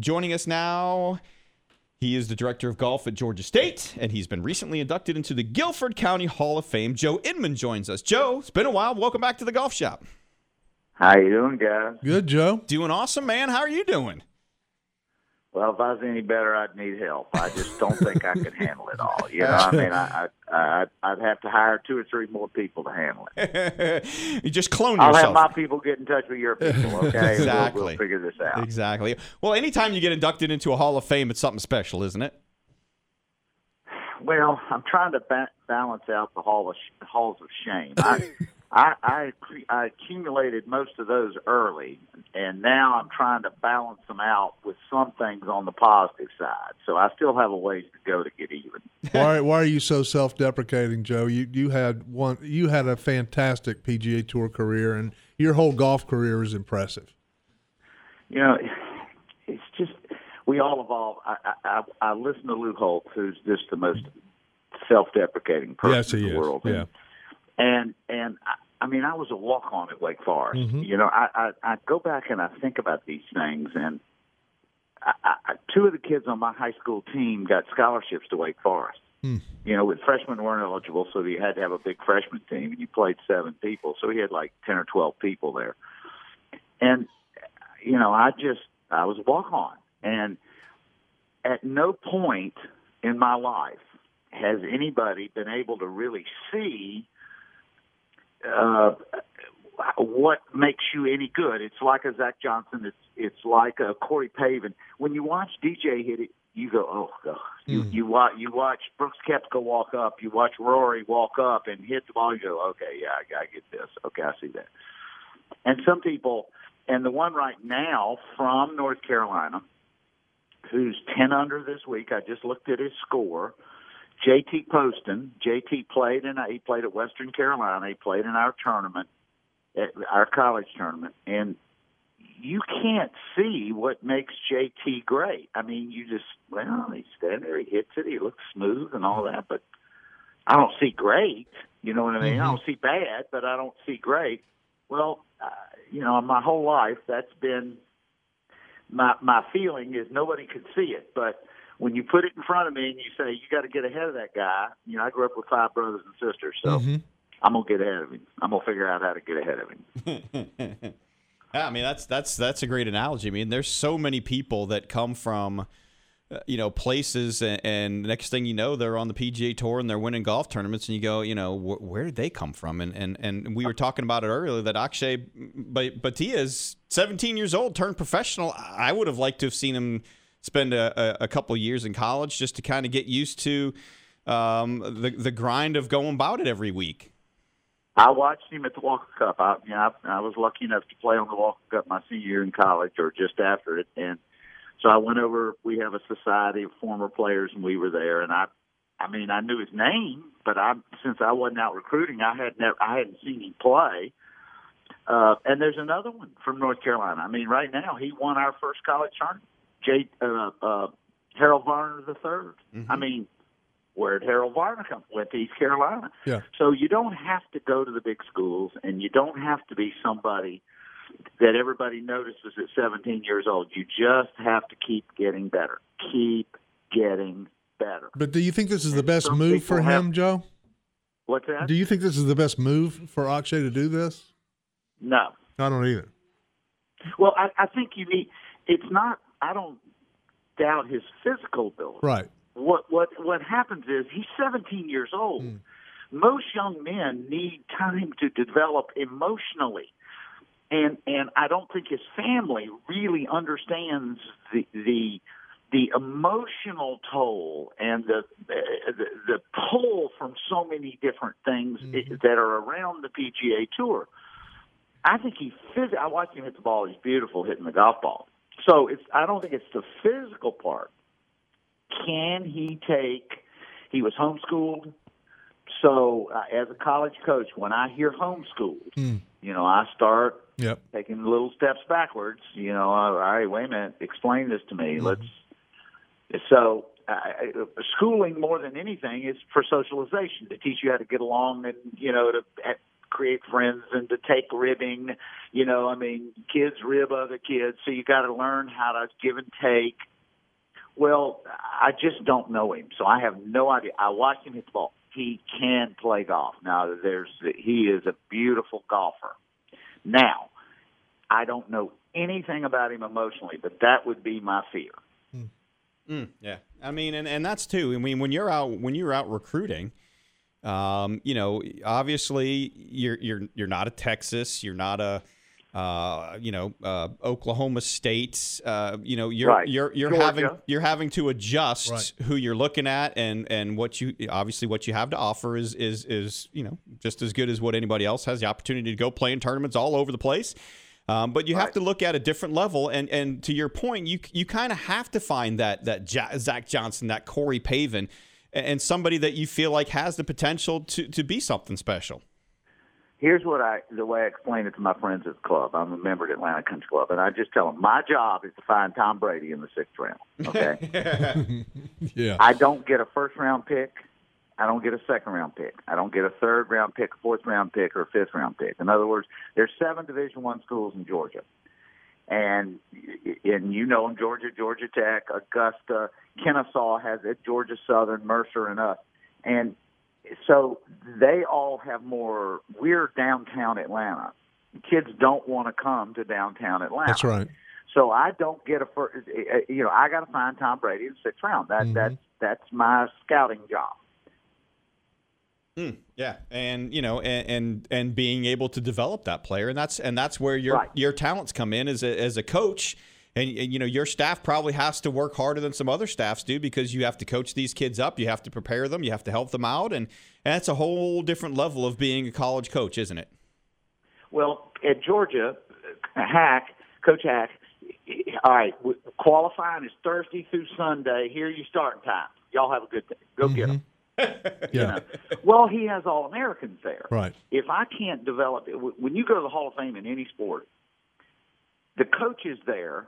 Joining us now, he is the director of golf at Georgia State, and he's been recently inducted into the Guilford County Hall of Fame. Joe Inman joins us. Joe, it's been a while. Welcome back to the golf shop. How you doing, guys? Good, Joe. Doing awesome, man. How are you doing? Well, if I was any better, I'd need help. I just don't think I could handle it all. You know, I mean, I, I, I, I'd have to hire two or three more people to handle it. you just clone I'll yourself. have my people get in touch with your people. Okay, Exactly. We'll, we'll figure this out. Exactly. Well, anytime you get inducted into a Hall of Fame, it's something special, isn't it? Well, I'm trying to ba- balance out the hall of sh- halls of shame. I, I, I, I accumulated most of those early, and now I'm trying to balance them out with some things on the positive side. So I still have a ways to go to get even. Why, why are you so self-deprecating, Joe? You you had one. You had a fantastic PGA Tour career, and your whole golf career is impressive. You know, it's just we all evolve. I, I, I I listen to Lou Holtz, who's just the most self-deprecating person Yes, he in the is. world. Yeah. and and and I, I mean, I was a walk-on at Wake Forest. Mhm. You know, I, I I go back and I think about these things, and I, I, two of the kids on my high school team got scholarships to Wake Forest. Hmm. You know, with freshmen weren't eligible, so you had to have a big freshman team, and you played seven people, so he had like ten or twelve people there. And you know, I just I was a walk-on, and at no point in my life has anybody been able to really see uh, what makes you any good. It's like a Zach Johnson. It's it's like a Corey Pavin. When you watch DJ hit it, you go, oh god. You you watch you watch Brooks Koepka walk up. You watch Rory walk up and hit the ball. You go, okay, yeah, I, I get this. Okay, I see that. And some people, and the one right now from North Carolina, who's ten under this week. I just looked at his score. JT Poston. JT played in he played at Western Carolina. He played in our tournament, at our college tournament, and you can't see what makes JT great. I mean, you just well, he's standing there, he hits it, he looks smooth and all that, but I don't see great. You know what I mean? I don't see bad, but I don't see great. Well, uh, you know, my whole life that's been my my feeling is nobody could see it, but when you put it in front of me and you say you got to get ahead of that guy, you know, I grew up with five brothers and sisters, so Mhm. I'm gonna get ahead of him. I'm gonna figure out how to get ahead of him. Yeah, I mean that's that's that's a great analogy. I mean, there's so many people that come from uh, you know places, and, and next thing you know, they're on the PGA Tour and they're winning golf tournaments, and you go, you know, wh- where did they come from? And and and we were talking about it earlier that Akshay Ba- Bhatia is 17 years old, turned professional. I would have liked to have seen him spend a, a, couple years in college just to kind of get used to um, the the grind of going about it every week. I watched him at the Walker Cup. I, you know, I, I was lucky enough to play on the Walker Cup my senior year in college, or just after it, and so I went over. We have a society of former players, and we were there. And I, I mean, I knew his name, but I since I wasn't out recruiting, I had never, I hadn't seen him play. Uh, and there's another one from North Carolina. I mean, right now he won our first college tournament. Uh, uh, Harold Varner the 3rd I mean, where did Harold Varner come? Went to East Carolina. Yeah. So you don't have to go to the big schools, and you don't have to be somebody that everybody notices at 17 years old. You just have to keep getting better. Keep getting better. But do you think this is the best move for him, have- Joe? What's that? Do you think this is the best move for Akshay to do this? no. I don't either. Well, I, I think you need. It's not. I don't doubt his physical ability. Right. What what what happens is he's 17 years old. Mm. Most young men need time to develop emotionally, and and I don't think his family really understands the the the emotional toll and the the, the pull from so many different things Mhm. that are around the PGA Tour. I think he phys- I watched him hit the ball. He's beautiful hitting the golf ball. So it's I don't think it's the physical part. Can he take? He was homeschooled. So uh, as a college coach, when I hear homeschooled, Mm. you know, I start Yep. taking little steps backwards. You know, all right, wait a minute, explain this to me. Let's. So, uh, schooling more than anything is for socialization to teach you how to get along and you know to create friends and to take ribbing. You know, I mean, kids rib other kids, so you got to learn how to give and take. Well, I just don't know him, so I have no idea. I watched him hit the ball. He can play golf. Now, there's he is a beautiful golfer. Now, I don't know anything about him emotionally, but that would be my fear. Mm, yeah, I mean, and, and that's too. I mean, when you're out when you're out recruiting, um, you know, obviously you're you're you're not a Texas, you're not a uh, you know, uh, Oklahoma State. Uh, you know, you're Right. you're you're Georgia. having you're having to adjust Right. who you're looking at, and and what you obviously what you have to offer is is is you know just as good as what anybody else has the opportunity to go play in tournaments all over the place. Um, but you have to look at a different level, and and to your point, you you kind of have to find that that Ja- Zach Johnson, that Corey Pavin, and- and somebody that you feel like has the potential to to be something special. Here's what I the way I explain it to my friends at the club. I'm a member at Atlanta Country Club, and I just tell them my job is to find Tom Brady in the sixth round. Okay, Yeah. I don't get a first round pick. I don't get a second round pick. I don't get a third round pick, a fourth round pick, or a fifth round pick. In other words, there's seven Division One schools in Georgia, and and you know them: Georgia, Georgia Tech, Augusta, Kennesaw has it, Georgia Southern, Mercer, and us. And so they all have more. We're downtown Atlanta. Kids don't want to come to downtown Atlanta. That's right. So I don't get a first. You know, I got to find Tom Brady in the sixth round. That Mhm. that's that's my scouting job. Mm, yeah, and you know, and, and and being able to develop that player, and that's and that's where your Right. your talents come in as a as a coach. And, and you know your staff probably has to work harder than some other staffs do because you have to coach these kids up, you have to prepare them, you have to help them out, and, and that's a whole different level of being a college coach, isn't it? Well, at Georgia, Haack, Coach Haack. All right, qualifying is Thursday through Sunday. Here you starting time. Y'all have a good day. Go get mm-hmm. 'em. Yeah. Well, he has all Americans there. Right. If I can't develop when you go to the Hall of Fame in any sport, the coaches there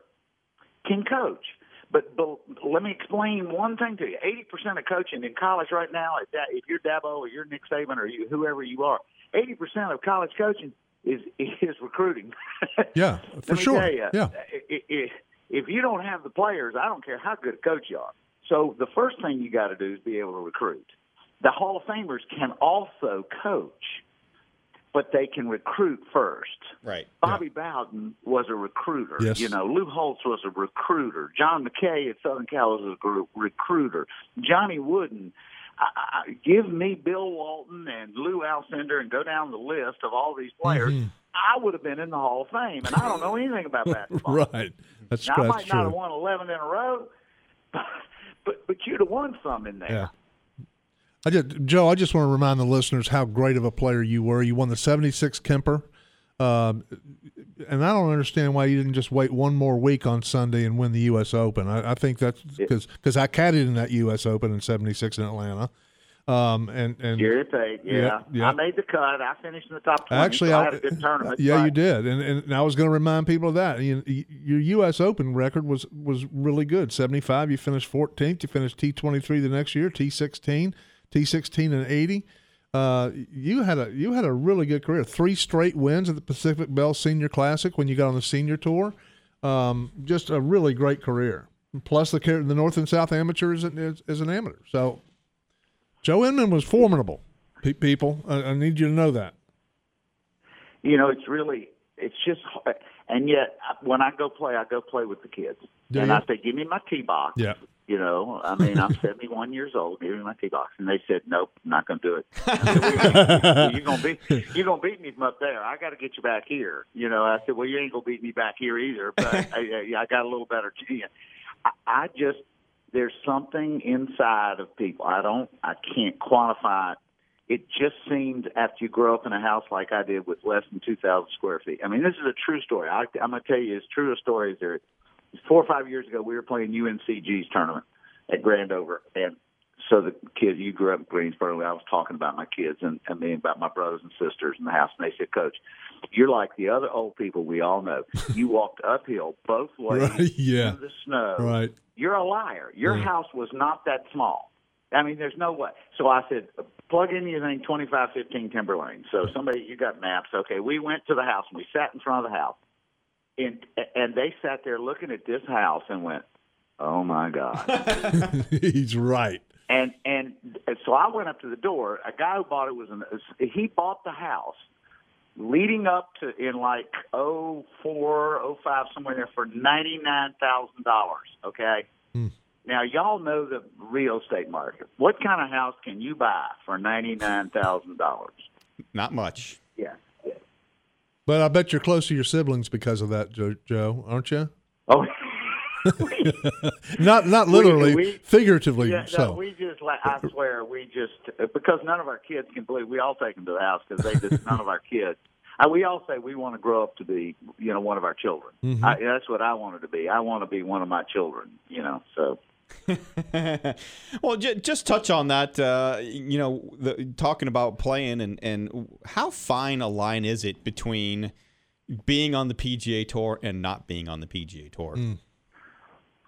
can coach. But, but let me explain one thing to you. Eighty percent of coaching in college right now, if, that, if you're Dabo or you're Nick Saban or you, whoever you are, eighty percent of college coaching is is recruiting. Yeah, Let for me sure. tell you, Yeah. if you don't have the players, I don't care how good a coach you are. So the first thing you got to do is be able to recruit. The Hall of Famers can also coach, but they can recruit first. Right. Bobby Bowden was a recruiter. Yes. You know, Lou Holtz was a recruiter. John McKay at Southern Cal was a recruiter. Johnny Wooden. I, I, give me Bill Walton and Lou Alcindor and go down the list of all these players. Mm-hmm. I would have been in the Hall of Fame, and I don't know anything about basketball. Right. That's, Now, I that's might not have won 11 in a row, but but you'd have won some in there. Yeah. I just, Joe, I just want to remind the listeners how great of a player you were. You won the 76 Kemper. Um, and I don't understand why you didn't just wait one more week on Sunday and win the U.S. Open. I, I think that's because I caddied in that U.S. Open in 76 in Atlanta. Um, and, and Pate, yeah. Yeah, yeah. I made the cut. I finished in the top 20. Actually, so I I- had a good tournament. Yeah, but you did, and, and I was going to remind people of that. You, you- your U.S. Open record was was really good. Seventy five, you finished fourteenth. You finished T twenty three the next year, T sixteen, T sixteen, and eighty. Uh, you had a you had a really good career. Three straight wins at the Pacific Bell Senior Classic when you got on the senior tour. Um, just a really great career. Plus the the North and South Amateurs as, as, as an amateur. So Joe Inman was formidable. Pe- people, I, I need you to know that. you know, it's really, it's just, and yet when I go play, I go play with the kids, Do and you? I say, give me my tee box. Yeah. You know, I mean, I'm 71 years old. Give me my box, and they said, nope, not going to do it. Said, you're gonna beat, you're gonna beat me from up there. I got to get you back here. You know, I said, well, you ain't gonna beat me back here either. But I, I, I got a little better chance. I, I just, there's something inside of people. I don't, I can't quantify it it just seemed after you grow up in a house like I did with less than 2,000 square feet. I mean, this is a true story. I, I'm going to tell you as true a story as there is. Four or five years ago, we were playing UNCG's tournament at Grandover, and so the kids, you grew up in Greensboro. I was talking about my kids and, and me about my brothers and sisters in the house, and they said, "Coach, you're like the other old people we all know. You walked uphill both ways Right, yeah. in the snow. Right. You're a liar. Your Yeah. house was not that small." I mean, there's no way. So I said, plug in your thing, 2515 Timberlane. So somebody, you got maps. Okay, we went to the house and we sat in front of the house, and and they sat there looking at this house and went, "Oh my god." He's right. And and so I went up to the door. A guy who bought it was an he bought the house leading up to in like oh four oh five somewhere there for ninety nine thousand dollars. Okay. Hmm. Now y'all know the real estate market. What kind of house can you buy for ninety nine thousand dollars? Not much. Yeah. But I bet you're close to your siblings because of that, Joe, Joe aren't you? Oh. not not literally, we- figuratively. Yeah, so no, we just I swear we just because none of our kids can believe we all take them to the house because they just none of our kids. Uh, we all say we want to grow up to be you know one of our children. Mm-hmm. I, that's what I wanted to be. I want to be one of my children. You know, so well, j- just touch on that. Uh, you know, the, talking about playing and and how fine a line is it between being on the PGA Tour and not being on the PGA Tour?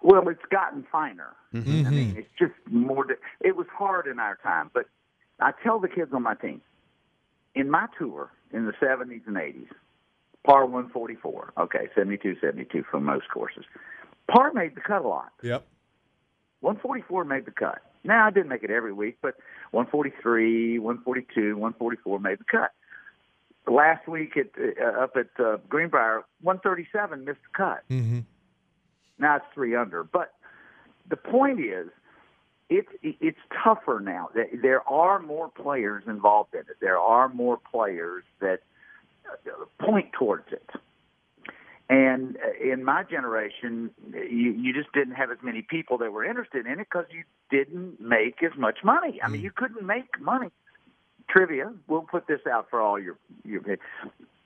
well, it's gotten finer. Mm-hmm. I mean, it's just more. di- It was hard in our time, but I tell the kids on my team in my tour in the 70s and 80s, par 144. Okay, 72, 72 for most courses. Par made the cut a lot. yep. 144 made the cut. Now I didn't make it every week, but 143, 142, 144 made the cut. Last week at uh, up at uh, Greenbrier, 137 missed the cut. hmm Now it's three under. But the point is, it's it's tougher now. There- There are more players involved in it. There are more players that uh, point towards it. And uh, in my generation, you, you just didn't have as many people that were interested in it because you didn't make as much money. I mean, you couldn't make money. Trivia. We'll put this out for all your your.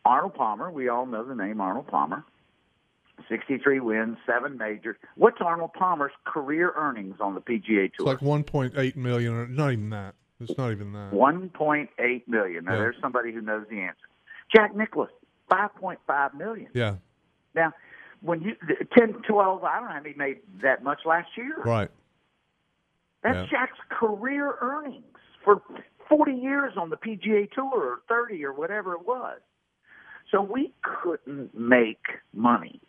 Arnold Palmer. We all know the name Arnold Palmer. 63 wins, seven majors. What's Arnold Palmer's career earnings on the PGA Tour? It's like 1.8 million, or not even that. It's not even that. 1.8 million. Now Yeah. there's somebody who knows the answer. Jack Nicklaus, 5.5 million. Yeah. Now, when you 10, 12, I don't know how many made that much last year. Right. That's Yeah. Jack's career earnings for 40 years on the PGA Tour or 30 or whatever it was. So we couldn't make money.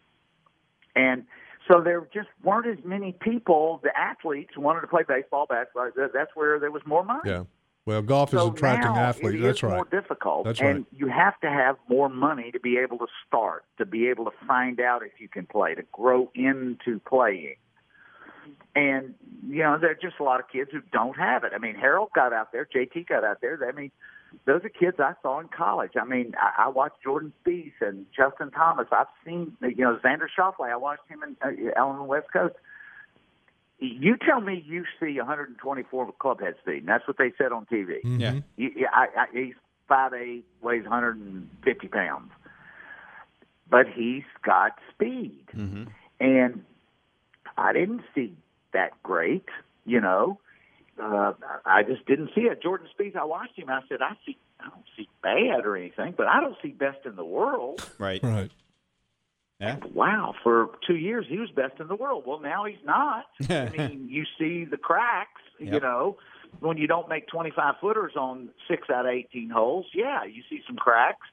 And so there just weren't as many people, the athletes wanted to play baseball, basketball. That's where there was more money. Yeah. Well, golf is So attracting now athletes. It That's is right. more difficult, That's and right. you have to have more money to be able to start, to be able to find out if you can play, to grow into playing. And you know, there are just a lot of kids who don't have it. I mean, Harold got out there, JT got out there. I mean, those are kids I saw in college. I mean, I, I watched Jordan Spieth and Justin Thomas. I've seen, you know, Xander Schauffele. I watched him in uh, on the West Coast. You tell me you see 124 clubhead speed, and that's what they said on TV. Yeah. You- you- I, I, he's five eight, weighs 150 pounds, but he's got speed, Mm-hmm. and I didn't see that great. You know, uh, I just didn't see it. Jordan Spieth, I watched him. I said, I see, I don't see bad or anything, but I don't see best in the world. Right. Right. Yeah. Wow, for two years he was best in the world. Well, now he's not. I mean, you see the cracks. You know, when you don't make twenty-five footers on six out of eighteen holes, yeah, you see some cracks.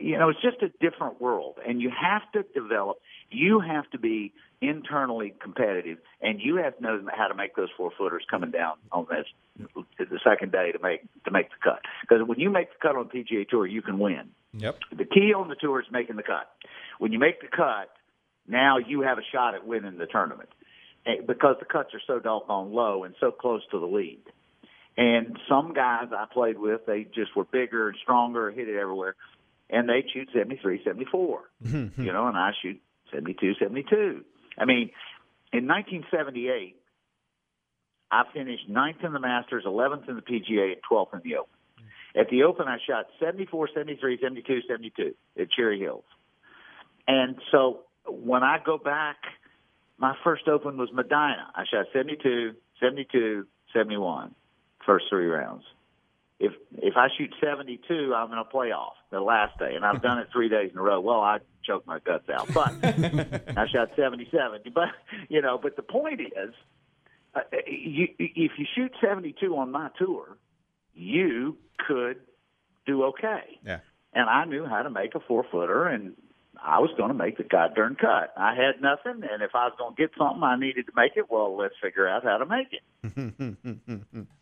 You know, it's just a different world, and you have to develop. You have to be internally competitive, and you have to know how to make those four footers coming down on this the second day to make to make the cut. Because when you make the cut on the PGA Tour, you can win. Yep. The key on the tour is making the cut. When you make the cut, now you have a shot at winning the tournament Eh, because the cuts are so doggone low and so close to the lead. And some guys I played with, they just were bigger and stronger, hit it everywhere, and they shoot 73, 74. Mm-hmm. you know, and I shoot 72, 72. I mean, in 1978, I finished ninth in the Masters, 11th in the PGA, and 12th in the Open. At the Open, I shot 74, 73, 72, 72 at Cherry Hills. And so when I go back, my first Open was Medinah. I shot 72, 72, 71, first three rounds. If if I shoot 72, I'm in a playoff the last day, and I've done it three days in a row. Well, I choked my guts out, but I shot 77. But you know, but the point is, uh, you, if you shoot 72 on my tour, you could do okay. Yeah. And I knew how to make a four footer, and I was going to make the goddamn cut. I had nothing, and if I was going to get something, I needed to make it. Well, let's figure out how to make it.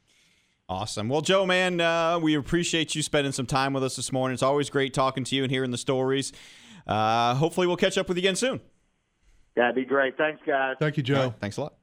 awesome. Well, Joe, man, uh, we appreciate you spending some time with us this morning. It's always great talking to you and hearing the stories. Uh, hopefully, we'll catch up with you again soon. That'd be great. Thanks, guys. Thank you, Joe. Right, thanks a lot.